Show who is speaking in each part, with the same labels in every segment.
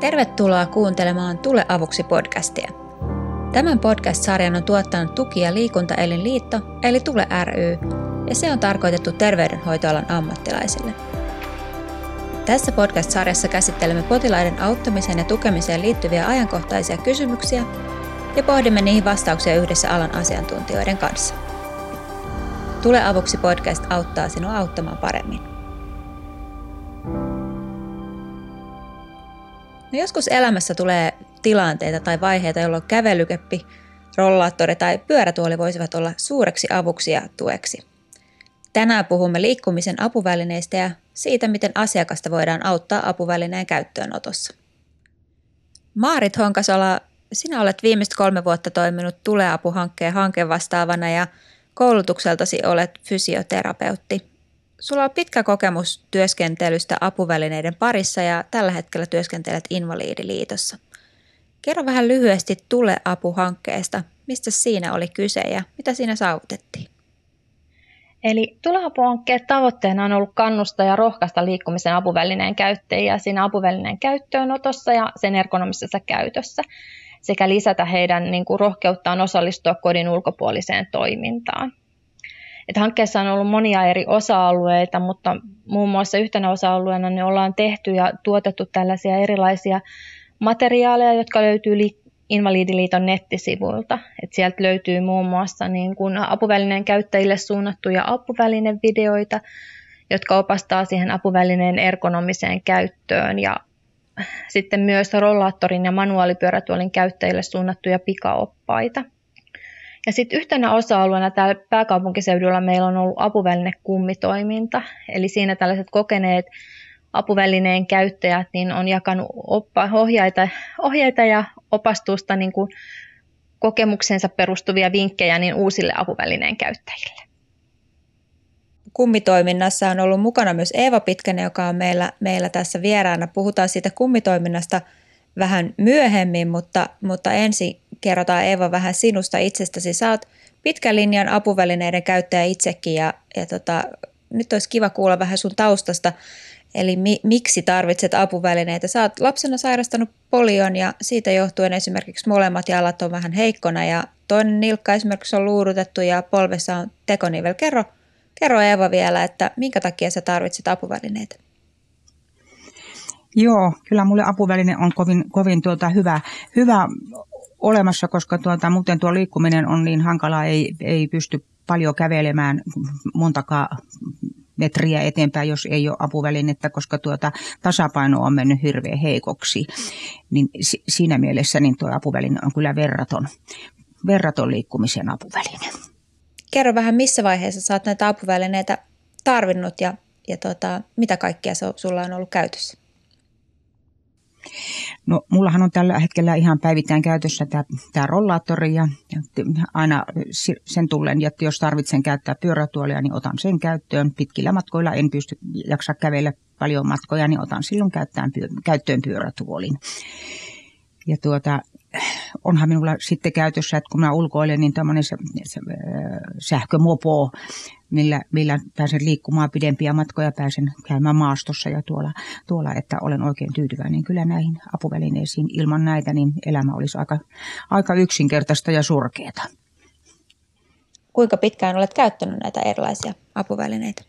Speaker 1: Tervetuloa kuuntelemaan Tule avuksi podcastia. Tämän podcast-sarjan on tuottanut Tuki- ja liikuntaelinliitto, eli Tule ry, ja se on tarkoitettu terveydenhoitoalan ammattilaisille. Tässä podcast-sarjassa käsittelemme potilaiden auttamiseen ja tukemiseen liittyviä ajankohtaisia kysymyksiä ja pohdimme niihin vastauksia yhdessä alan asiantuntijoiden kanssa. Tule avuksi podcast auttaa sinua auttamaan paremmin. No joskus elämässä tulee tilanteita tai vaiheita, jolloin kävelykeppi, rollaattori tai pyörätuoli voisivat olla suureksi avuksi ja tueksi. Tänään puhumme liikkumisen apuvälineistä ja siitä, miten asiakasta voidaan auttaa apuvälineen käyttöönotossa. Maarit Honkasola, sinä olet viimeiset kolme vuotta toiminut Tuleapu-hankkeen hankevastaavana ja koulutukseltasi olet fysioterapeutti. Sulla on pitkä kokemus työskentelystä apuvälineiden parissa ja tällä hetkellä työskentelet Invalidiliitossa. Kerro vähän lyhyesti Tule apuhankkeesta. Mistä siinä oli kyse ja mitä siinä saavutettiin?
Speaker 2: Eli Tuleapu-hankkeen tavoitteena on ollut kannustaa ja rohkaista liikkumisen apuvälineen käyttäjiä siinä apuvälineen käyttöönotossa ja sen ergonomisessa käytössä sekä lisätä heidän niin kuin, rohkeuttaan osallistua kodin ulkopuoliseen toimintaan. Että hankkeessa on ollut monia eri osa-alueita, mutta muun muassa yhtenä osa-alueena ne ollaan tehty ja tuotettu tällaisia erilaisia materiaaleja, jotka löytyy Invalidiliiton nettisivuilta. Et sieltä löytyy muun muassa niin kun apuvälineen käyttäjille suunnattuja apuvälinevideoita, jotka opastaa siihen apuvälineen ergonomiseen käyttöön ja sitten myös rollaattorin ja manuaalipyörätuolin käyttäjille suunnattuja pikaoppaita. Ja sitten yhtenä osa-alueena täällä pääkaupunkiseudulla meillä on ollut apuvälinekummitoiminta, eli siinä tällaiset kokeneet apuvälineen käyttäjät niin on jakanut oppa, ohjaita, ohjeita ja opastusta niin kuin kokemuksensa perustuvia vinkkejä niin uusille apuvälineen käyttäjille.
Speaker 1: Kummitoiminnassa on ollut mukana myös Eeva Pitkänen, joka on meillä, meillä tässä vieraana. Puhutaan siitä kummitoiminnasta vähän myöhemmin, mutta, mutta ensin kerrotaan Eeva vähän sinusta itsestäsi. Sä oot pitkän linjan apuvälineiden käyttäjä itsekin ja, ja tota, nyt olisi kiva kuulla vähän sun taustasta. Eli mi, miksi tarvitset apuvälineitä? Sä oot lapsena sairastanut polion ja siitä johtuen esimerkiksi molemmat jalat on vähän heikkona ja toinen nilkka esimerkiksi on luurutettu ja polvessa on tekonivel. Kerro, kerro Eeva vielä, että minkä takia sä tarvitset apuvälineitä?
Speaker 3: Joo, kyllä mulle apuväline on kovin, kovin tuota hyvä, hyvä olemassa, koska tuota, muuten tuo liikkuminen on niin hankalaa, ei, ei pysty paljon kävelemään montakaan metriä eteenpäin, jos ei ole apuvälinettä, koska tuota tasapaino on mennyt hirveän heikoksi. Niin siinä mielessä niin tuo apuväline on kyllä verraton, verraton liikkumisen apuväline.
Speaker 1: Kerro vähän, missä vaiheessa saat näitä apuvälineitä tarvinnut ja, ja tota, mitä kaikkea sulla on ollut käytössä?
Speaker 3: No mullahan on tällä hetkellä ihan päivittäin käytössä tämä, tämä rollaattori ja, aina sen tullen, että jos tarvitsen käyttää pyörätuolia, niin otan sen käyttöön. Pitkillä matkoilla en pysty jaksa kävellä paljon matkoja, niin otan silloin käyttöön pyörätuolin. Ja tuota, onhan minulla sitten käytössä, että kun mä ulkoilen, niin tämmöinen sähkömopo, millä, millä pääsen liikkumaan pidempiä matkoja, pääsen käymään maastossa ja tuolla, tuolla, että olen oikein tyytyväinen kyllä näihin apuvälineisiin. Ilman näitä niin elämä olisi aika, aika yksinkertaista ja surkeata.
Speaker 1: Kuinka pitkään olet käyttänyt näitä erilaisia apuvälineitä?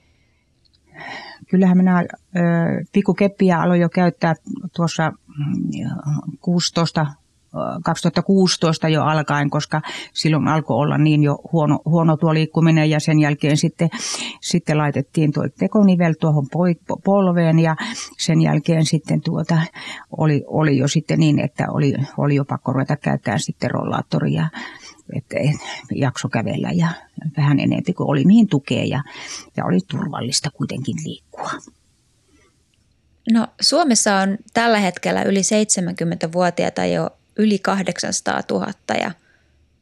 Speaker 3: Kyllähän minä pikukeppiä aloin jo käyttää tuossa 16 mm, 2016 jo alkaen, koska silloin alkoi olla niin jo huono, huono tuo liikkuminen ja sen jälkeen sitten, sitten laitettiin tuo tekonivel tuohon polveen ja sen jälkeen sitten tuota, oli, oli jo sitten niin, että oli, oli jo pakko ruveta käyttämään sitten rollaattoria että jakso kävellä ja vähän enemmän kuin oli mihin tukea ja, ja oli turvallista kuitenkin liikkua.
Speaker 1: No Suomessa on tällä hetkellä yli 70-vuotiaita jo yli 800 000 ja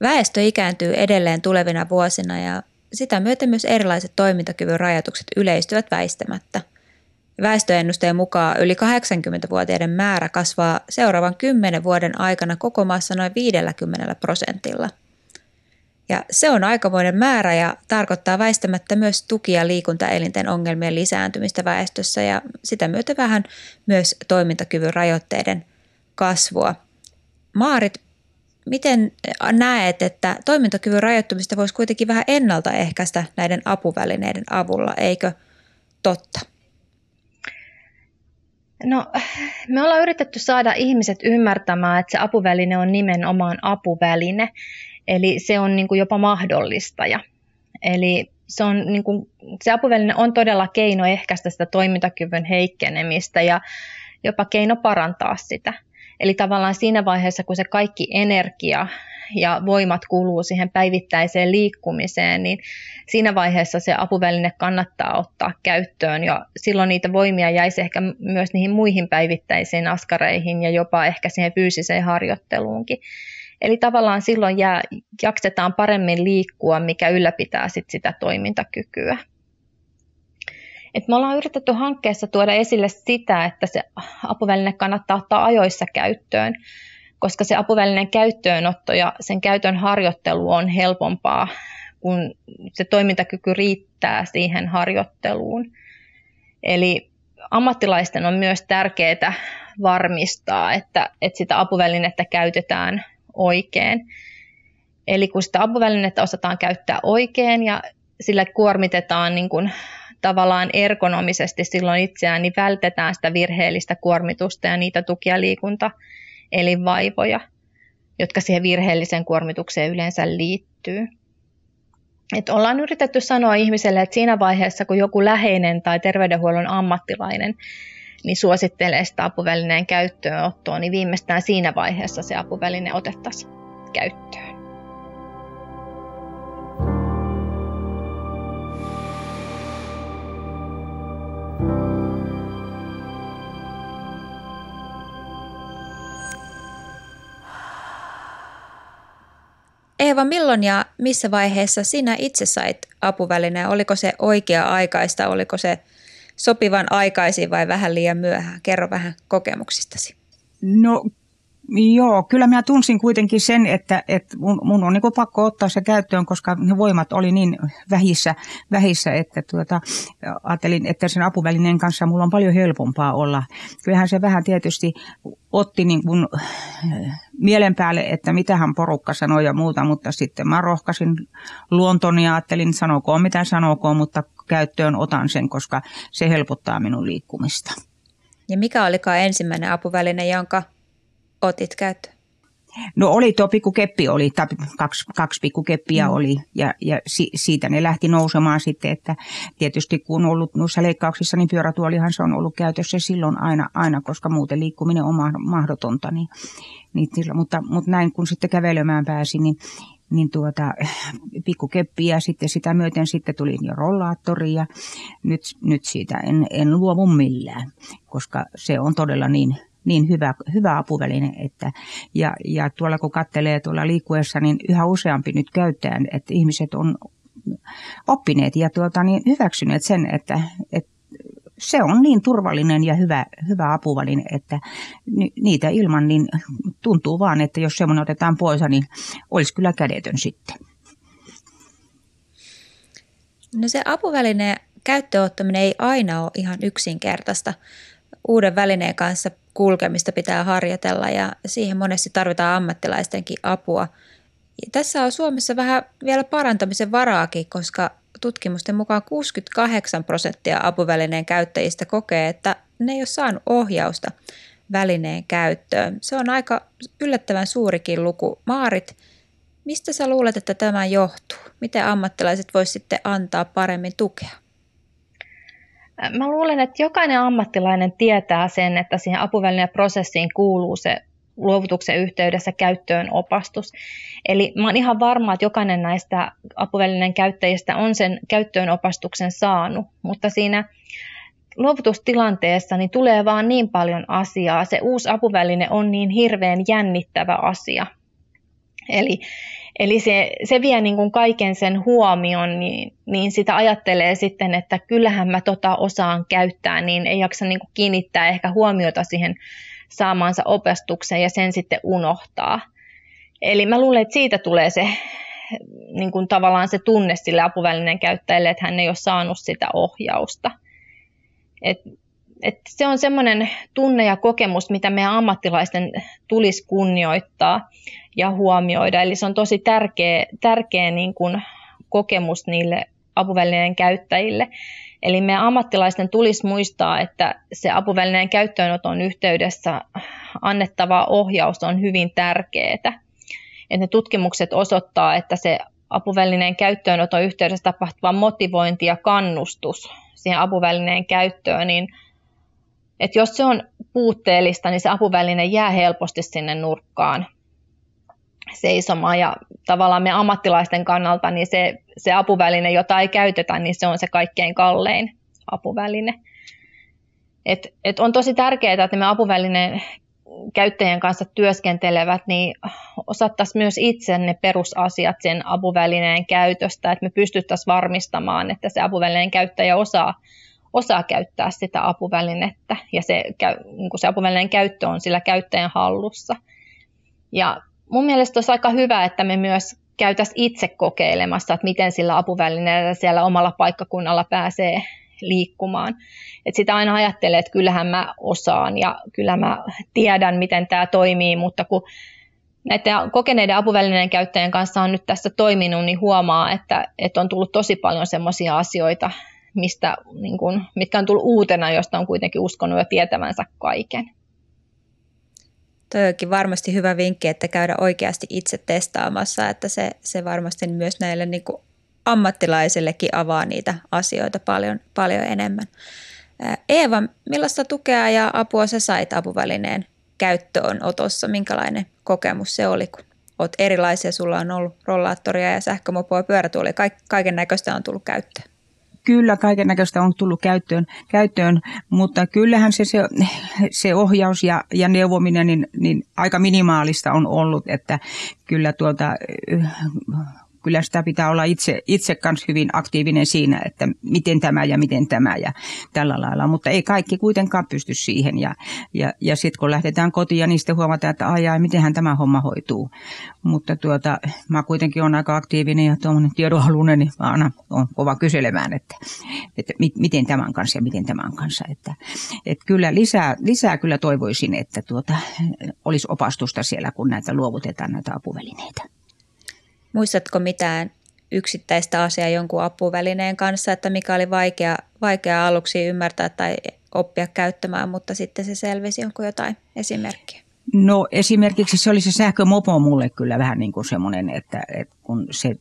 Speaker 1: väestö ikääntyy edelleen tulevina vuosina ja sitä myöten myös erilaiset toimintakyvyn rajoitukset yleistyvät väistämättä. Väestöennusteen mukaan yli 80-vuotiaiden määrä kasvaa seuraavan 10 vuoden aikana koko maassa noin 50 prosentilla. Ja se on aikamoinen määrä ja tarkoittaa väistämättä myös tuki- ja liikuntaelinten ongelmien lisääntymistä väestössä ja sitä myötä vähän myös toimintakyvyn rajoitteiden kasvua. Maarit, miten näet, että toimintakyvyn rajoittumista voisi kuitenkin vähän ennaltaehkäistä näiden apuvälineiden avulla, eikö totta?
Speaker 2: No, me ollaan yritetty saada ihmiset ymmärtämään, että se apuväline on nimenomaan apuväline, eli se on niin kuin jopa mahdollistaja. Eli se, on, niin kuin, se apuväline on todella keino ehkäistä sitä toimintakyvyn heikkenemistä ja jopa keino parantaa sitä. Eli tavallaan siinä vaiheessa, kun se kaikki energia ja voimat kuluu siihen päivittäiseen liikkumiseen, niin siinä vaiheessa se apuväline kannattaa ottaa käyttöön ja silloin niitä voimia jäisi ehkä myös niihin muihin päivittäisiin askareihin ja jopa ehkä siihen fyysiseen harjoitteluunkin. Eli tavallaan silloin jää, jaksetaan paremmin liikkua, mikä ylläpitää sit sitä toimintakykyä. Et me ollaan yritetty hankkeessa tuoda esille sitä, että se apuväline kannattaa ottaa ajoissa käyttöön, koska se apuvälineen käyttöönotto ja sen käytön harjoittelu on helpompaa, kun se toimintakyky riittää siihen harjoitteluun. Eli ammattilaisten on myös tärkeää varmistaa, että, että sitä apuvälinettä käytetään oikein. Eli kun sitä apuvälinettä osataan käyttää oikein ja sillä kuormitetaan niin kuin tavallaan ergonomisesti silloin itseään, niin vältetään sitä virheellistä kuormitusta ja niitä tukia liikunta elinvaivoja, jotka siihen virheelliseen kuormitukseen yleensä liittyy. Et ollaan yritetty sanoa ihmiselle, että siinä vaiheessa, kun joku läheinen tai terveydenhuollon ammattilainen niin suosittelee sitä apuvälineen käyttöönottoa, niin viimeistään siinä vaiheessa se apuväline otettaisiin käyttöön.
Speaker 1: Eeva, milloin ja missä vaiheessa sinä itse sait apuvälineen? Oliko se oikea-aikaista, oliko se sopivan aikaisin vai vähän liian myöhään? Kerro vähän kokemuksistasi.
Speaker 3: No Joo, kyllä minä tunsin kuitenkin sen, että, että mun, mun on niin pakko ottaa se käyttöön, koska ne voimat oli niin vähissä, vähissä että tuota, ajattelin, että sen apuvälineen kanssa mulla on paljon helpompaa olla. Kyllähän se vähän tietysti otti niin kuin mielen päälle, että mitähän porukka sanoi ja muuta, mutta sitten mä rohkasin luontoni ja ajattelin, sanokoon mitä sanokoon, mutta käyttöön otan sen, koska se helpottaa minun liikkumista.
Speaker 1: Ja mikä olikaan ensimmäinen apuväline, jonka otit käyttöön?
Speaker 3: No oli tuo pikkukeppi, oli, kaksi, kaksi pikkukeppiä mm. oli ja, ja si, siitä ne lähti nousemaan sitten, että tietysti kun on ollut noissa leikkauksissa, niin pyörätuolihan se on ollut käytössä silloin aina, aina koska muuten liikkuminen on mahdotonta. Niin, niin, mutta, mutta näin kun sitten kävelemään pääsi, niin, niin tuota, pikkukeppi ja sitten sitä myöten sitten tuli jo rollaattori ja nyt, nyt siitä en, en luovu millään, koska se on todella niin, niin hyvä, hyvä apuväline. Että, ja, ja tuolla kun katselee tuolla liikkuessa, niin yhä useampi nyt käyttää, että ihmiset on oppineet ja tuota, niin hyväksyneet sen, että, että se on niin turvallinen ja hyvä, hyvä apuväline, että niitä ilman niin tuntuu vaan, että jos semmoinen otetaan pois, niin olisi kyllä kädetön sitten.
Speaker 1: No se apuvälineen käyttöottaminen ei aina ole ihan yksinkertaista. Uuden välineen kanssa kulkemista pitää harjoitella ja siihen monesti tarvitaan ammattilaistenkin apua. Tässä on Suomessa vähän vielä parantamisen varaakin, koska tutkimusten mukaan 68 prosenttia apuvälineen käyttäjistä kokee, että ne ei ole saanut ohjausta välineen käyttöön. Se on aika yllättävän suurikin luku. Maarit, mistä sä luulet, että tämä johtuu? Miten ammattilaiset voisivat sitten antaa paremmin tukea?
Speaker 2: Mä luulen, että jokainen ammattilainen tietää sen, että siihen apuvälineen prosessiin kuuluu se luovutuksen yhteydessä käyttöön opastus. Eli mä oon ihan varma, että jokainen näistä apuvälineen käyttäjistä on sen käyttöön opastuksen saanut, mutta siinä luovutustilanteessa niin tulee vaan niin paljon asiaa. Se uusi apuväline on niin hirveän jännittävä asia. Eli, eli se, se vie niin kuin kaiken sen huomion, niin, niin sitä ajattelee sitten, että kyllähän mä tota osaan käyttää, niin ei jaksa niin kuin kiinnittää ehkä huomiota siihen saamaansa opastukseen ja sen sitten unohtaa. Eli mä luulen, että siitä tulee se niin kuin tavallaan se tunne sille apuvälineen käyttäjälle, että hän ei ole saanut sitä ohjausta. Et et se on semmoinen tunne ja kokemus, mitä meidän ammattilaisten tulisi kunnioittaa ja huomioida. Eli se on tosi tärkeä, tärkeä niin kuin kokemus niille apuvälineen käyttäjille. Eli meidän ammattilaisten tulisi muistaa, että se apuvälineen käyttöönoton yhteydessä annettava ohjaus on hyvin tärkeää. Että ne tutkimukset osoittaa, että se apuvälineen käyttöönoton yhteydessä tapahtuva motivointi ja kannustus siihen apuvälineen käyttöön, niin että jos se on puutteellista, niin se apuväline jää helposti sinne nurkkaan seisomaan. Ja tavallaan me ammattilaisten kannalta niin se, se apuväline, jota ei käytetä, niin se on se kaikkein kallein apuväline. Et, et on tosi tärkeää, että me apuvälineen käyttäjien kanssa työskentelevät, niin osattaisiin myös itse ne perusasiat sen apuvälineen käytöstä, että me pystyttäisiin varmistamaan, että se apuvälineen käyttäjä osaa, osaa käyttää sitä apuvälinettä ja se, niin se apuvälineen käyttö on sillä käyttäjän hallussa. Ja mun mielestä olisi aika hyvä, että me myös käytäisiin itse kokeilemassa, että miten sillä apuvälineellä siellä omalla paikkakunnalla pääsee liikkumaan. Et sitä aina ajattelee, että kyllähän mä osaan ja kyllä mä tiedän, miten tämä toimii, mutta kun näiden kokeneiden apuvälineen käyttäjien kanssa on nyt tässä toiminut, niin huomaa, että, että on tullut tosi paljon sellaisia asioita, mistä, niin kun, mitkä on tullut uutena, josta on kuitenkin uskonut jo tietävänsä kaiken.
Speaker 1: Toi onkin varmasti hyvä vinkki, että käydä oikeasti itse testaamassa, että se, se varmasti myös näille niin kuin ammattilaisellekin avaa niitä asioita paljon, paljon enemmän. Eeva, millaista tukea ja apua sä sait apuvälineen käyttöönotossa? Minkälainen kokemus se oli, kun oot erilaisia, sulla on ollut rollaattoria ja sähkömopoa ja pyörätuoli, kaiken näköistä on tullut käyttöön?
Speaker 3: Kyllä, kaiken näköistä on tullut käyttöön, käyttöön, mutta kyllähän se, se, se ohjaus ja, ja neuvominen niin, niin aika minimaalista on ollut, että kyllä tuota, kyllä sitä pitää olla itse, itse kanssa hyvin aktiivinen siinä, että miten tämä ja miten tämä ja tällä lailla. Mutta ei kaikki kuitenkaan pysty siihen. Ja, ja, ja sitten kun lähdetään kotiin, niin sitten huomataan, että ajaa, mitenhän tämä homma hoituu. Mutta tuota, mä kuitenkin olen aika aktiivinen ja tuommoinen tiedonhalunen, niin mä aina on kova kyselemään, että, että miten tämän kanssa ja miten tämän kanssa. Että, että kyllä lisää, lisää kyllä toivoisin, että tuota, olisi opastusta siellä, kun näitä luovutetaan näitä apuvälineitä.
Speaker 1: Muistatko mitään yksittäistä asiaa jonkun apuvälineen kanssa, että mikä oli vaikea, vaikea aluksi ymmärtää tai oppia käyttämään, mutta sitten se selvisi, onko jotain esimerkkiä?
Speaker 3: No esimerkiksi se oli se sähkömopo mulle kyllä vähän niin kuin semmoinen, että, että kun se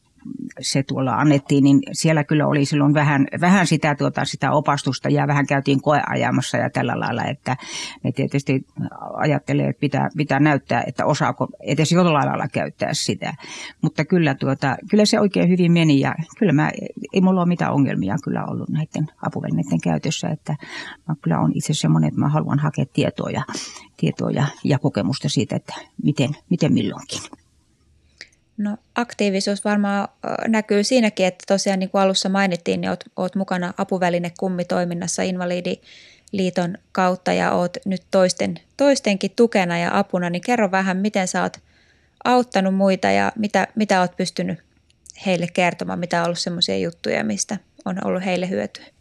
Speaker 3: se tuolla annettiin, niin siellä kyllä oli silloin vähän, vähän sitä, tuota, sitä opastusta ja vähän käytiin koeajamassa ja tällä lailla, että ne tietysti ajattelee, että pitää, pitää näyttää, että osaako edes jollain lailla käyttää sitä. Mutta kyllä, tuota, kyllä se oikein hyvin meni ja kyllä mä, ei mulla ole mitään ongelmia kyllä ollut näiden apuvälineiden käytössä, että mä kyllä on itse semmoinen, että mä haluan hakea tietoa ja, tietoa ja, ja kokemusta siitä, että miten, miten milloinkin.
Speaker 1: No aktiivisuus varmaan näkyy siinäkin, että tosiaan niin kuin alussa mainittiin, niin oot, oot mukana apuväline kummitoiminnassa Invalidiliiton kautta ja oot nyt toisten, toistenkin tukena ja apuna, niin kerro vähän, miten sä oot auttanut muita ja mitä, mitä oot pystynyt heille kertomaan, mitä on ollut semmoisia juttuja, mistä on ollut heille hyötyä?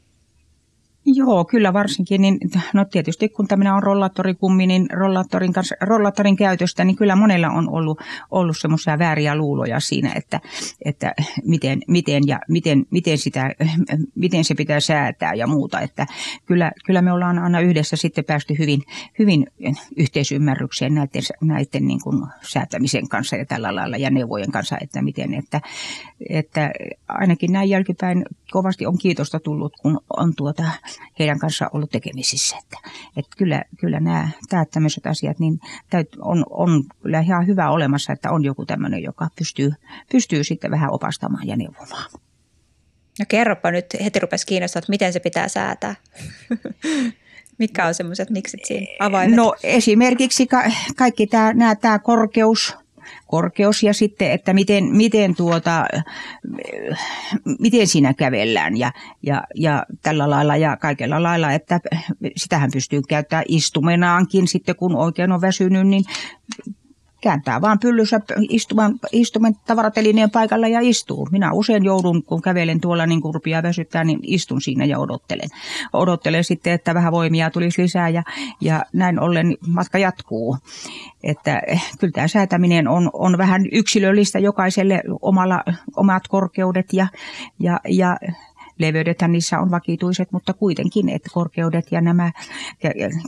Speaker 3: Joo, kyllä varsinkin. Niin, no tietysti kun tämä on rollaattorikummi, niin rollaattorin, kanssa, rollaattorin käytöstä, niin kyllä monella on ollut, ollut semmoisia vääriä luuloja siinä, että, että miten, miten, ja miten, miten, sitä, miten se pitää säätää ja muuta. Että kyllä, kyllä me ollaan aina yhdessä sitten päästy hyvin, hyvin yhteisymmärrykseen näiden, näiden niin kuin säätämisen kanssa ja tällä lailla ja neuvojen kanssa, että miten, että, että ainakin näin jälkipäin kovasti on kiitosta tullut, kun on tuota heidän kanssaan ollut tekemisissä. Että, että kyllä, kyllä nämä, tämä tämmöiset asiat niin täyt, on, on kyllä ihan hyvä olemassa, että on joku tämmöinen, joka pystyy, pystyy sitten vähän opastamaan ja neuvomaan.
Speaker 1: No kerropa nyt, heti rupesi kiinnostaa, että miten se pitää säätää. Mitkä on semmoiset niksit siinä avaimet?
Speaker 3: No esimerkiksi ka- kaikki tämä, nämä, tämä korkeus, korkeus ja sitten, että miten, miten, tuota, miten siinä kävellään ja, ja, ja tällä lailla ja kaikella lailla, että sitähän pystyy käyttämään istumenaankin sitten kun oikein on väsynyt, niin kääntää vaan pyllyssä istuman, istuman tavaratelineen paikalla ja istuu. Minä usein joudun, kun kävelen tuolla niin kun rupeaa väsyttää, niin istun siinä ja odottelen. Odottelen sitten, että vähän voimia tulisi lisää ja, ja näin ollen matka jatkuu. Että eh, kyllä tämä säätäminen on, on vähän yksilöllistä jokaiselle omalla, omat korkeudet ja, ja, ja leveydethän niissä on vakituiset, mutta kuitenkin, että korkeudet ja nämä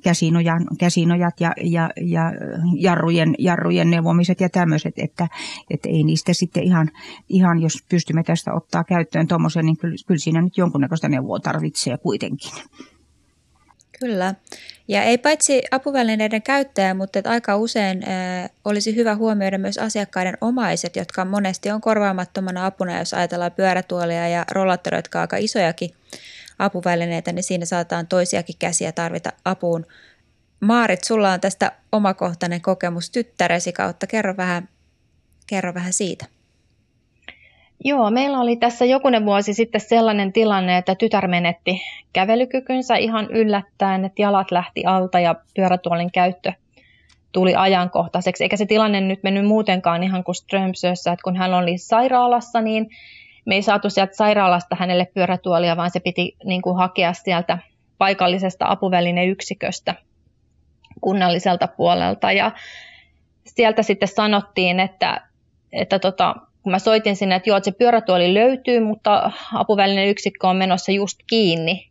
Speaker 3: käsinojan, käsinojat ja, ja, ja jarrujen, jarrujen neuvomiset ja tämmöiset, että, että ei niistä sitten ihan, ihan, jos pystymme tästä ottaa käyttöön tuommoisen, niin kyllä, kyllä siinä nyt jonkunnäköistä neuvoa tarvitsee kuitenkin.
Speaker 1: Kyllä. Ja ei paitsi apuvälineiden käyttäjä, mutta että aika usein ää, olisi hyvä huomioida myös asiakkaiden omaiset, jotka monesti on korvaamattomana apuna, jos ajatellaan pyörätuolia ja rollaattoreita, jotka aika isojakin apuvälineitä, niin siinä saataan toisiakin käsiä tarvita apuun. Maarit, sulla on tästä omakohtainen kokemus tyttäresi kautta. Kerro vähän, kerro vähän siitä.
Speaker 2: Joo, meillä oli tässä jokunen vuosi sitten sellainen tilanne, että tytär menetti kävelykykynsä ihan yllättäen, että jalat lähti alta ja pyörätuolin käyttö tuli ajankohtaiseksi. Eikä se tilanne nyt mennyt muutenkaan ihan kuin Strömsössä, että kun hän oli sairaalassa, niin me ei saatu sieltä sairaalasta hänelle pyörätuolia, vaan se piti niin kuin hakea sieltä paikallisesta apuvälineyksiköstä kunnalliselta puolelta. Ja sieltä sitten sanottiin, että, että tota, kun mä soitin sinne, että joo, että se pyörätuoli löytyy, mutta apuvälinen yksikkö on menossa just kiinni.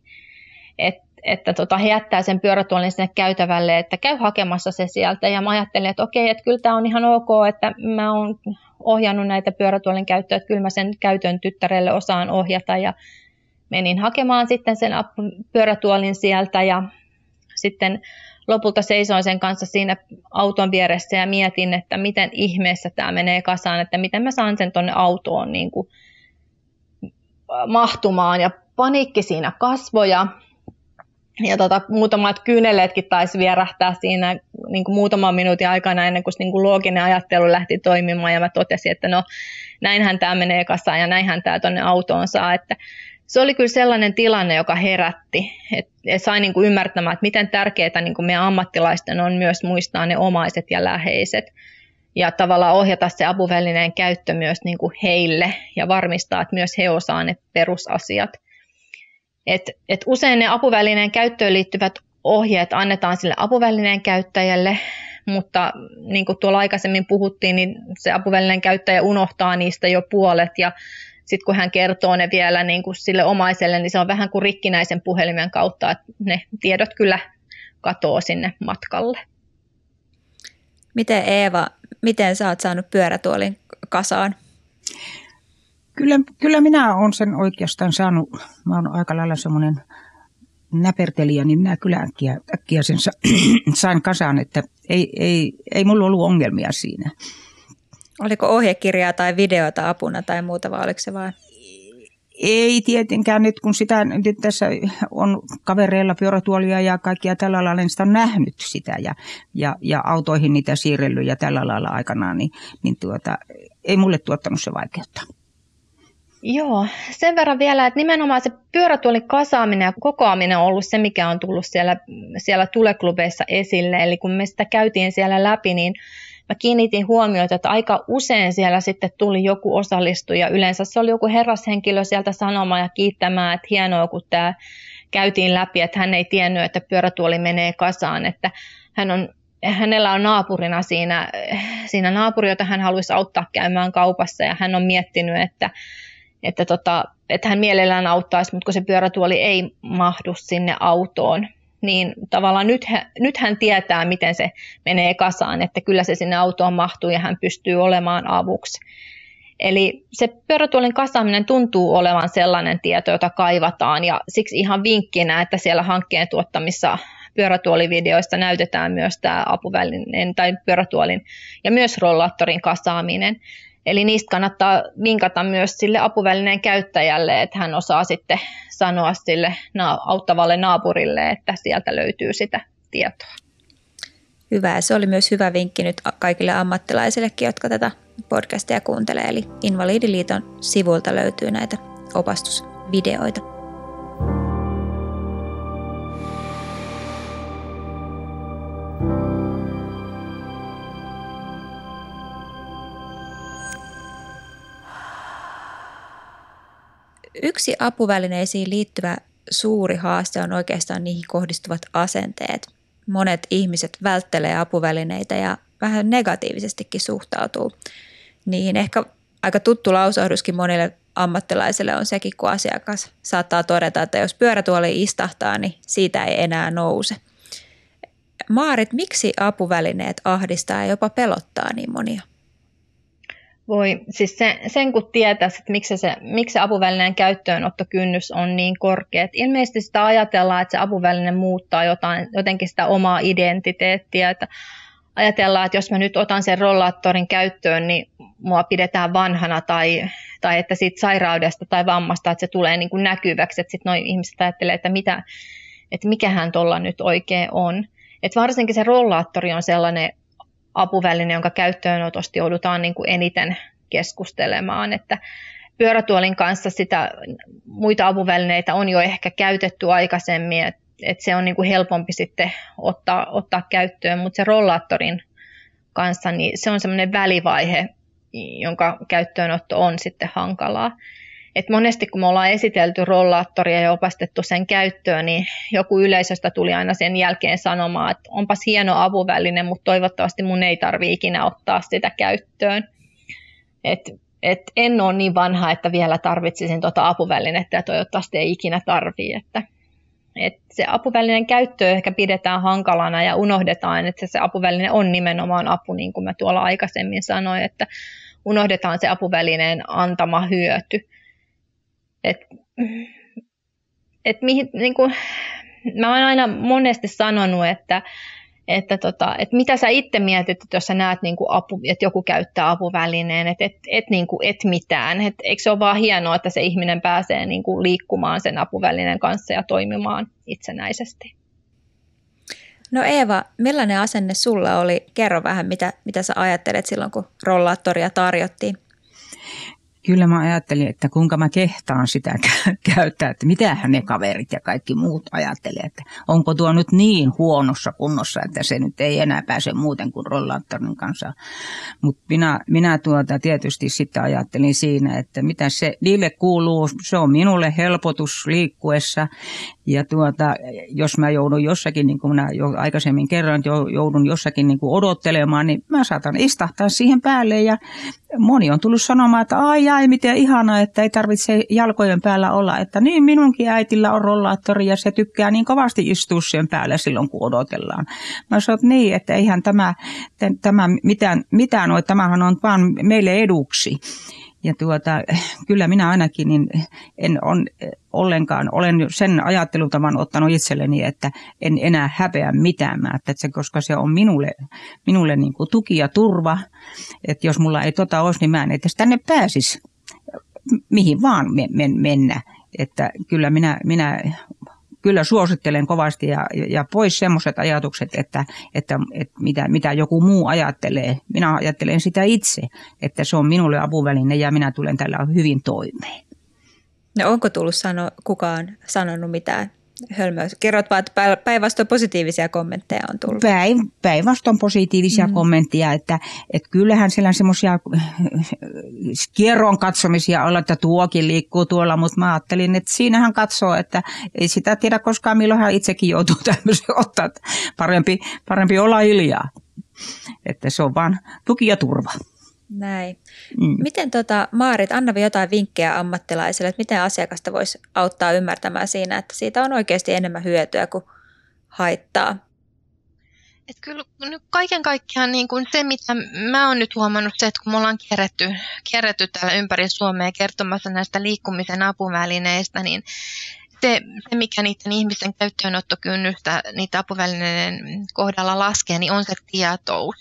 Speaker 2: Et, että tota, he jättää sen pyörätuolin sinne käytävälle, että käy hakemassa se sieltä. Ja mä ajattelin, että okei, että kyllä tämä on ihan ok, että mä oon ohjannut näitä pyörätuolin käyttöä, että kyllä mä sen käytön tyttärelle osaan ohjata. Ja menin hakemaan sitten sen pyörätuolin sieltä ja sitten lopulta seisoin sen kanssa siinä auton vieressä ja mietin, että miten ihmeessä tämä menee kasaan, että miten mä saan sen tuonne autoon niin kuin mahtumaan ja paniikki siinä kasvoja. Ja tota, muutamat kyyneleetkin taisi vierähtää siinä niin kuin muutaman minuutin aikana ennen kuin, niin kuin looginen ajattelu lähti toimimaan ja mä totesin, että no näinhän tämä menee kasaan ja näinhän tämä tuonne autoon saa, että se oli kyllä sellainen tilanne, joka herätti, että sai niin kuin ymmärtämään, että miten tärkeää niin kuin meidän ammattilaisten on myös muistaa ne omaiset ja läheiset ja tavallaan ohjata se apuvälineen käyttö myös niin kuin heille ja varmistaa, että myös he osaavat ne perusasiat. Et, et usein ne apuvälineen käyttöön liittyvät ohjeet annetaan sille apuvälineen käyttäjälle, mutta niin kuin tuolla aikaisemmin puhuttiin, niin se apuvälineen käyttäjä unohtaa niistä jo puolet ja sitten kun hän kertoo ne vielä niin kuin sille omaiselle, niin se on vähän kuin rikkinäisen puhelimen kautta, että ne tiedot kyllä katoo sinne matkalle.
Speaker 1: Miten Eeva, miten sä oot saanut pyörätuolin kasaan?
Speaker 3: Kyllä, kyllä minä olen sen oikeastaan saanut, mä oon aika lailla semmoinen näpertelijä, niin minä kyllä äkkiä, äkkiä sen sain kasaan, että ei, ei, ei mulla ollut ongelmia siinä.
Speaker 1: Oliko ohjekirjaa tai videota apuna tai muuta, vai oliko se vain?
Speaker 3: Ei tietenkään nyt, kun sitä nyt tässä on kavereilla pyörätuolia ja kaikkia tällä lailla, niin sitä on nähnyt sitä ja, ja, ja autoihin niitä siirrellyt ja tällä lailla aikanaan, niin, niin tuota, ei mulle tuottanut se vaikeutta.
Speaker 2: Joo, sen verran vielä, että nimenomaan se pyörätuolin kasaaminen ja kokoaminen on ollut se, mikä on tullut siellä, siellä tuleklubeissa esille. Eli kun me sitä käytiin siellä läpi, niin mä kiinnitin huomiota, että aika usein siellä sitten tuli joku osallistuja. Yleensä se oli joku herrashenkilö sieltä sanomaan ja kiittämään, että hienoa, kun tämä käytiin läpi, että hän ei tiennyt, että pyörätuoli menee kasaan, että hän on hänellä on naapurina siinä, siinä naapuri, jota hän haluaisi auttaa käymään kaupassa ja hän on miettinyt, että, että, tota, että hän mielellään auttaisi, mutta kun se pyörätuoli ei mahdu sinne autoon, niin tavallaan nyt, nyt hän tietää, miten se menee kasaan, että kyllä se sinne autoon mahtuu ja hän pystyy olemaan avuksi. Eli se pyörätuolin kasaaminen tuntuu olevan sellainen tieto, jota kaivataan ja siksi ihan vinkkinä, että siellä hankkeen tuottamissa pyörätuolivideoissa näytetään myös tämä apuvälineen tai pyörätuolin ja myös rollaattorin kasaaminen. Eli niistä kannattaa vinkata myös sille apuvälineen käyttäjälle, että hän osaa sitten sanoa sille auttavalle naapurille, että sieltä löytyy sitä tietoa.
Speaker 1: Hyvä. Se oli myös hyvä vinkki nyt kaikille ammattilaisillekin, jotka tätä podcastia kuuntelee. Eli Invalidiliiton sivulta löytyy näitä opastusvideoita. Yksi apuvälineisiin liittyvä suuri haaste on oikeastaan niihin kohdistuvat asenteet. Monet ihmiset välttelee apuvälineitä ja vähän negatiivisestikin suhtautuu niihin. Ehkä aika tuttu lausahduskin monille ammattilaisille on sekin, kun asiakas saattaa todeta, että jos pyörätuoli istahtaa, niin siitä ei enää nouse. Maarit, miksi apuvälineet ahdistaa ja jopa pelottaa niin monia?
Speaker 2: Voi, siis sen, sen kun tietäisi, että miksi se, miksi se apuvälineen käyttöönottokynnys on niin korkea. Että ilmeisesti sitä ajatellaan, että se apuväline muuttaa jotain, jotenkin sitä omaa identiteettiä. Että ajatellaan, että jos mä nyt otan sen rollaattorin käyttöön, niin mua pidetään vanhana tai, tai että siitä sairaudesta tai vammasta, että se tulee niin kuin näkyväksi. Että sitten noin ihmiset ajattelee, että, mitä, että mikähän tuolla nyt oikein on. Että varsinkin se rollaattori on sellainen apuväline, jonka käyttöönotosta joudutaan niin kuin eniten keskustelemaan, että pyörätuolin kanssa sitä muita apuvälineitä on jo ehkä käytetty aikaisemmin, että et se on niin kuin helpompi sitten ottaa, ottaa käyttöön, mutta se rollaattorin kanssa, niin se on semmoinen välivaihe, jonka käyttöönotto on sitten hankalaa. Et monesti kun me ollaan esitelty rollaattoria ja opastettu sen käyttöön, niin joku yleisöstä tuli aina sen jälkeen sanomaan, että onpas hieno avuväline, mutta toivottavasti mun ei tarvitse ikinä ottaa sitä käyttöön. Et, et en ole niin vanha, että vielä tarvitsisin tuota apuvälinettä ja toivottavasti ei ikinä tarvii. Että, et se apuvälineen käyttö ehkä pidetään hankalana ja unohdetaan, että se apuväline on nimenomaan apu, niin kuin mä tuolla aikaisemmin sanoin, että unohdetaan se apuvälineen antama hyöty. Et, et mihin, niin kuin, mä oon aina monesti sanonut, että, että, tota, että mitä sä itse mietit, että jos sä näet, niin kuin apu, että joku käyttää apuvälineen, että et, et, niin kuin, et mitään. Et, eikö se ole vaan hienoa, että se ihminen pääsee niin kuin liikkumaan sen apuvälineen kanssa ja toimimaan itsenäisesti?
Speaker 1: No Eeva, millainen asenne sulla oli? Kerro vähän, mitä, mitä sä ajattelet silloin, kun rollaattoria tarjottiin
Speaker 3: kyllä mä ajattelin, että kuinka mä kehtaan sitä käyttää, että mitähän ne kaverit ja kaikki muut ajattelee, että onko tuo nyt niin huonossa kunnossa, että se nyt ei enää pääse muuten kuin rollaattorin kanssa. Mutta minä, minä tuota tietysti sitten ajattelin siinä, että mitä se niille kuuluu, se on minulle helpotus liikkuessa ja tuota, jos mä joudun jossakin, niin kuin minä jo aikaisemmin kerran, joudun jossakin niin kuin odottelemaan, niin mä saatan istahtaa siihen päälle ja moni on tullut sanomaan, että ai ai, miten ihana, että ei tarvitse jalkojen päällä olla. Että niin, minunkin äitillä on rollaattori ja se tykkää niin kovasti istua sen päälle silloin, kun odotellaan. Mä sanoin, että niin, että eihän tämä, tämä mitään, mitään ole, tämähän on vaan meille eduksi. Ja tuota, kyllä minä ainakin niin en on ollenkaan, olen sen ajattelutavan ottanut itselleni, että en enää häpeä mitään, mä että se, koska se on minulle, minulle niin kuin tuki ja turva, että jos mulla ei tota olisi, niin mä en edes tänne pääsisi mihin vaan mennä. Että kyllä minä, minä kyllä suosittelen kovasti ja, ja pois semmoiset ajatukset, että, että, että mitä, mitä joku muu ajattelee. Minä ajattelen sitä itse, että se on minulle apuväline ja minä tulen tällä hyvin toimeen.
Speaker 1: No onko tullut sano, kukaan sanonut mitään hölmöys. Kerrot vaan, että päinvastoin positiivisia kommentteja on tullut.
Speaker 3: Päin, päinvastoin positiivisia mm. kommentteja, että, että kyllähän siellä semmoisia kierron katsomisia olla, että tuokin liikkuu tuolla, mutta mä ajattelin, että siinähän katsoo, että ei sitä tiedä koskaan, milloin hän itsekin joutuu tämmöisen ottaa. Parempi, parempi olla hiljaa. Että se on vaan tuki ja turva.
Speaker 1: Näin. Mm. Miten tota, Maarit, anna jotain vinkkejä ammattilaisille, että miten asiakasta voisi auttaa ymmärtämään siinä, että siitä on oikeasti enemmän hyötyä kuin haittaa?
Speaker 4: Et kyllä nyt kaiken kaikkiaan niin kuin se, mitä mä oon nyt huomannut, se, että kun me ollaan kierretty, kierretty täällä ympäri Suomea kertomassa näistä liikkumisen apuvälineistä, niin se, se, mikä niiden ihmisten käyttöönottokynnystä niitä apuvälineiden kohdalla laskee, niin on se tietous.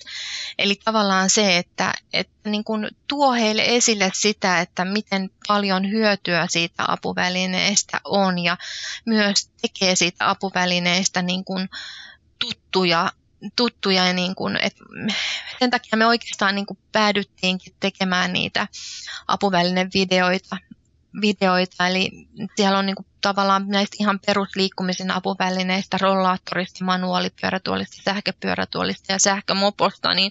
Speaker 4: Eli tavallaan se, että, että niin kuin tuo heille esille sitä, että miten paljon hyötyä siitä apuvälineestä on ja myös tekee siitä apuvälineestä niin kuin tuttuja tuttuja ja niin kuin, että sen takia me oikeastaan niin kuin päädyttiinkin tekemään niitä apuvälinevideoita
Speaker 2: videoita, eli siellä on niin kuin tavallaan näistä ihan perusliikkumisen apuvälineistä, rollaattorista, manuaalipyörätuolista, sähköpyörätuolista ja sähkömoposta, niin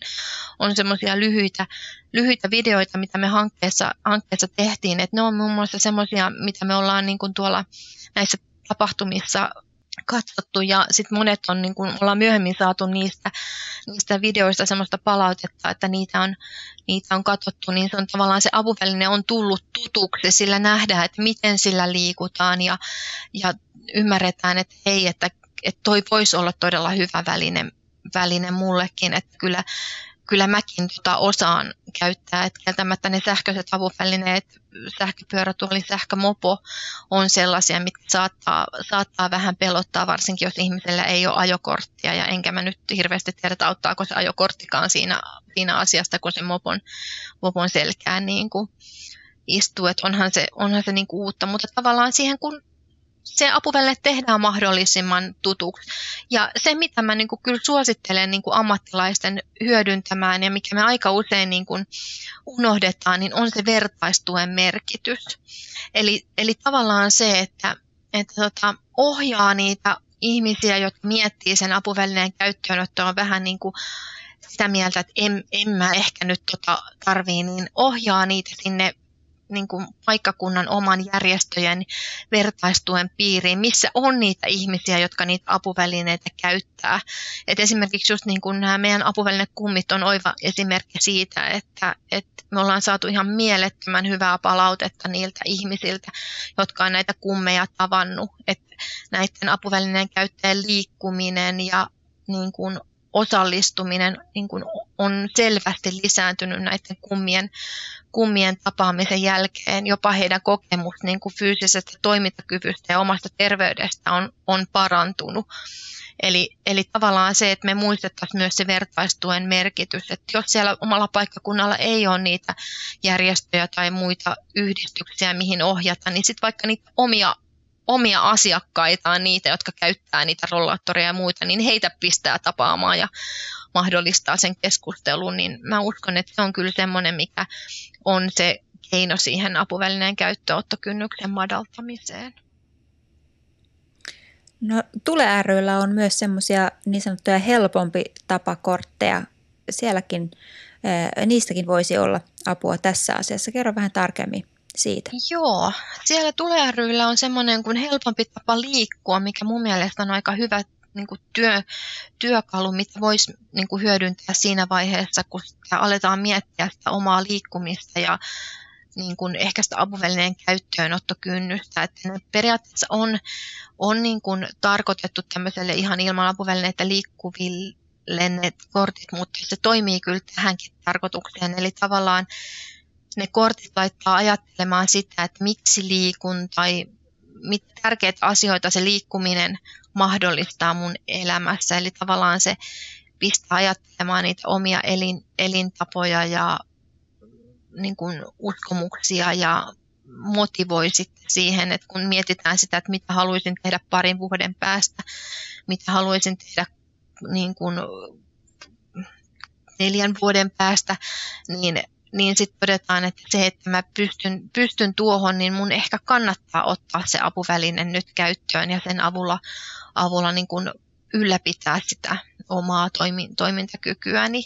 Speaker 2: on semmoisia lyhyitä, lyhyitä videoita, mitä me hankkeessa, hankkeessa tehtiin. Et ne on muun muassa semmoisia, mitä me ollaan niin kuin tuolla näissä tapahtumissa katsottu. Ja sitten monet on, niin kun ollaan myöhemmin saatu niistä, niistä videoista semmoista palautetta, että niitä on, niitä on katsottu, niin se on tavallaan se apuväline on tullut tutuksi, sillä nähdään, että miten sillä liikutaan ja, ja ymmärretään, että hei, että, että toi voisi olla todella hyvä väline, väline mullekin, että kyllä kyllä mäkin tota osaan käyttää, että kieltämättä ne sähköiset avuvälineet, sähköpyörätuoli, sähkömopo on sellaisia, mitkä saattaa, saattaa vähän pelottaa, varsinkin jos ihmisellä ei ole ajokorttia, ja enkä mä nyt hirveästi tiedä, että auttaako se ajokorttikaan siinä, siinä asiasta, kun se mopon, mopon selkään niin kuin istuu, että onhan se, onhan se niin kuin uutta, mutta tavallaan siihen kun se apuväline tehdään mahdollisimman tutuksi. Ja se, mitä mä niin kuin kyllä suosittelen niin kuin ammattilaisten hyödyntämään ja mikä me aika usein niin kuin unohdetaan, niin on se vertaistuen merkitys. Eli, eli tavallaan se, että, että tota, ohjaa niitä ihmisiä, jotka miettii sen apuvälineen käyttöönottoa vähän niin kuin sitä mieltä, että en, en mä ehkä nyt tota tarvii, niin ohjaa niitä sinne niin kuin paikkakunnan oman järjestöjen vertaistuen piiriin, missä on niitä ihmisiä, jotka niitä apuvälineitä käyttää. Et esimerkiksi just niin kuin nämä meidän apuvälinekummit on oiva esimerkki siitä, että, että me ollaan saatu ihan mielettömän hyvää palautetta niiltä ihmisiltä, jotka on näitä kummeja tavannut. Että näiden apuvälineen käyttäjien liikkuminen ja niin kuin osallistuminen niin kuin on selvästi lisääntynyt näiden kummien, kummien tapaamisen jälkeen. Jopa heidän kokemus niin kuin fyysisestä toimintakyvystä ja omasta terveydestä on, on parantunut. Eli, eli tavallaan se, että me muistettaisiin myös se vertaistuen merkitys, että jos siellä omalla paikkakunnalla ei ole niitä järjestöjä tai muita yhdistyksiä, mihin ohjata, niin sitten vaikka niitä omia omia asiakkaitaan, niitä, jotka käyttää niitä rollaattoreja ja muita, niin heitä pistää tapaamaan ja mahdollistaa sen keskustelun, niin mä uskon, että se on kyllä semmoinen, mikä on se keino siihen apuvälineen käyttöottokynnyksen madaltamiseen.
Speaker 1: No, Tule ryllä on myös semmoisia niin sanottuja helpompi tapakortteja. Sielläkin, niistäkin voisi olla apua tässä asiassa. Kerro vähän tarkemmin siitä?
Speaker 2: Joo, siellä tuleryillä on semmoinen kuin helpompi tapa liikkua, mikä mun mielestä on aika hyvä niin kuin työ, työkalu, mitä voisi niin kuin hyödyntää siinä vaiheessa, kun aletaan miettiä sitä omaa liikkumista ja niin kuin ehkä sitä apuvälineen käyttöönottokynnystä. Että ne periaatteessa on, on niin kuin tarkoitettu tämmöiselle ihan ilman apuvälineitä liikkuville ne kortit, mutta se toimii kyllä tähänkin tarkoitukseen. Eli tavallaan ne kortit laittaa ajattelemaan sitä, että miksi liikun tai mitä tärkeitä asioita se liikkuminen mahdollistaa mun elämässä. Eli tavallaan se pistää ajattelemaan niitä omia elin, elintapoja ja niin kuin uskomuksia ja motivoi sitten siihen, että kun mietitään sitä, että mitä haluaisin tehdä parin vuoden päästä, mitä haluaisin tehdä niin kuin neljän vuoden päästä, niin niin sitten todetaan, että se, että mä pystyn, pystyn tuohon, niin mun ehkä kannattaa ottaa se apuväline nyt käyttöön ja sen avulla, avulla niin kun ylläpitää sitä omaa toimi, toimintakykyäni.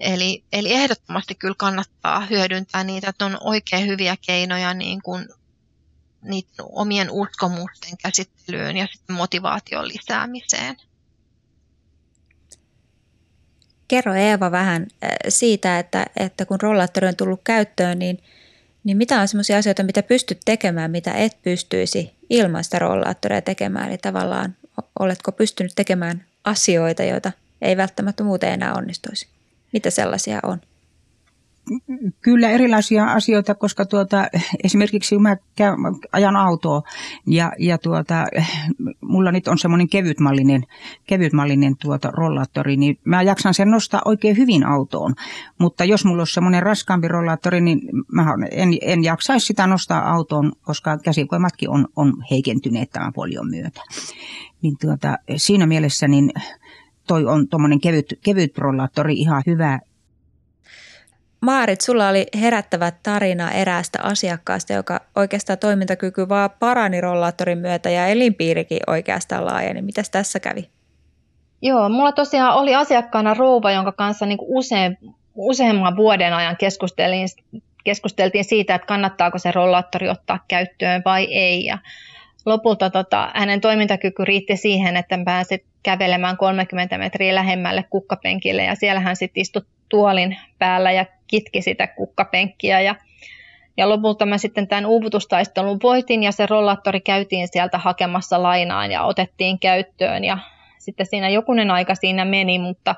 Speaker 2: Eli, eli ehdottomasti kyllä kannattaa hyödyntää niitä, että on oikein hyviä keinoja niin kuin niiden omien uskomusten käsittelyyn ja motivaation lisäämiseen.
Speaker 1: Kerro Eeva vähän äh, siitä, että, että kun rollaattori on tullut käyttöön, niin, niin mitä on sellaisia asioita, mitä pystyt tekemään, mitä et pystyisi ilman sitä rollaattoria tekemään? Eli tavallaan oletko pystynyt tekemään asioita, joita ei välttämättä muuten enää onnistuisi? Mitä sellaisia on?
Speaker 3: Kyllä erilaisia asioita, koska tuota, esimerkiksi mä käyn, ajan autoa ja, ja tuota, mulla nyt on semmoinen kevytmallinen, kevytmallinen tuota rollaattori, niin mä jaksan sen nostaa oikein hyvin autoon. Mutta jos mulla olisi semmoinen raskaampi rollaattori, niin mä en, en jaksaisi sitä nostaa autoon, koska käsikoimatkin on, on heikentyneet tämän polion myötä. Niin tuota, siinä mielessä niin toi on tuommoinen kevyt, kevyt rollaattori ihan hyvä
Speaker 1: Maarit, sulla oli herättävä tarina eräästä asiakkaasta, joka oikeastaan toimintakyky vaan parani rollaattorin myötä ja elinpiirikin oikeastaan laajeni. Mitäs tässä kävi?
Speaker 2: Joo, mulla tosiaan oli asiakkaana rouva, jonka kanssa niin usein, useamman vuoden ajan keskustelin, keskusteltiin siitä, että kannattaako se rollaattori ottaa käyttöön vai ei. Ja lopulta tota, hänen toimintakyky riitti siihen, että pääsi kävelemään 30 metriä lähemmälle kukkapenkille ja siellä hän sitten istui tuolin päällä ja kitki sitä kukkapenkkiä ja ja lopulta mä sitten tämän uuvutustaistelun voitin ja se rollaattori käytiin sieltä hakemassa lainaan ja otettiin käyttöön ja sitten siinä jokunen aika siinä meni, mutta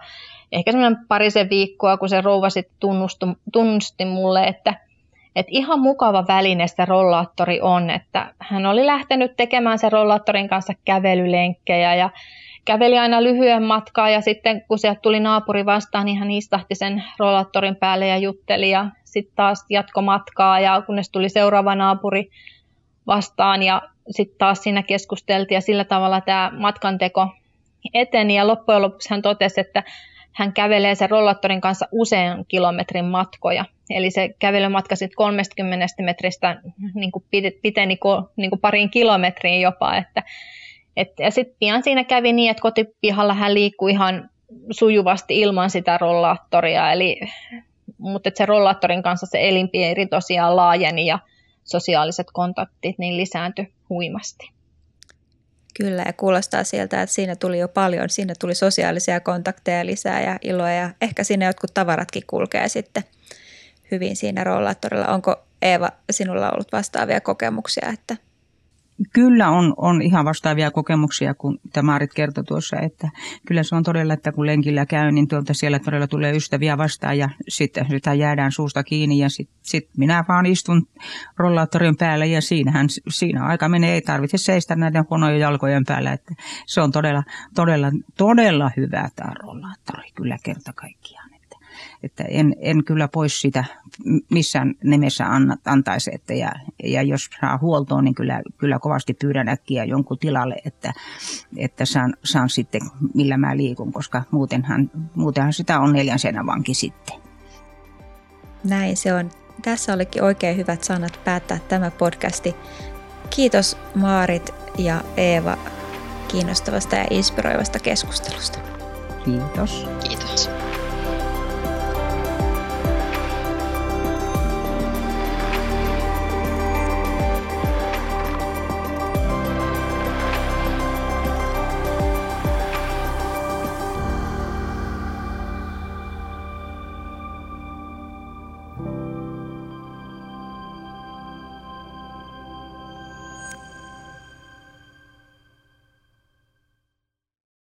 Speaker 2: ehkä semmoinen parisen viikkoa, kun se rouva sitten tunnusti mulle, että, että ihan mukava väline se rollaattori on, että hän oli lähtenyt tekemään sen rollaattorin kanssa kävelylenkkejä ja käveli aina lyhyen matkaa ja sitten kun sieltä tuli naapuri vastaan, niin hän istahti sen rollaattorin päälle ja jutteli ja sitten taas jatko matkaa ja kunnes tuli seuraava naapuri vastaan ja sitten taas siinä keskusteltiin ja sillä tavalla tämä matkanteko eteni ja loppujen lopuksi hän totesi, että hän kävelee sen rollattorin kanssa usean kilometrin matkoja. Eli se kävelymatka sitten 30 metristä niin kuin piteni niin kuin parin kilometriin jopa. Että, et, ja sitten pian siinä kävi niin, että kotipihalla hän liikkui ihan sujuvasti ilman sitä rollaattoria. Eli, mutta se rollaattorin kanssa se elinpiiri tosiaan laajeni ja sosiaaliset kontaktit niin lisääntyi huimasti.
Speaker 1: Kyllä, ja kuulostaa sieltä, että siinä tuli jo paljon. Siinä tuli sosiaalisia kontakteja lisää ja iloa, ja ehkä siinä jotkut tavaratkin kulkee sitten hyvin siinä rollaattorilla. Onko Eeva sinulla ollut vastaavia kokemuksia, että
Speaker 3: Kyllä on, on ihan vastaavia kokemuksia, kun Marit kertoi tuossa, että kyllä se on todella, että kun lenkillä käy, niin tuolta siellä todella tulee ystäviä vastaan ja sitten sitä jäädään suusta kiinni ja sitten sit minä vaan istun rollaattorin päällä ja siinähän, siinä aika menee, ei tarvitse seistä näiden huonojen jalkojen päällä, että se on todella, todella, todella hyvä tämä rollaattori kyllä kerta kaikkiaan että en, en kyllä pois sitä missään nimessä anna, antaisi. Että ja, ja jos saa huoltoon, niin kyllä, kyllä kovasti pyydän äkkiä jonkun tilalle, että, että saan, saan sitten millä mä liikun, koska muutenhan, muutenhan sitä on neljän seinän vanki sitten.
Speaker 1: Näin se on. Tässä olikin oikein hyvät sanat päättää tämä podcasti. Kiitos Maarit ja Eeva kiinnostavasta ja inspiroivasta keskustelusta.
Speaker 3: Kiitos.
Speaker 4: Kiitos.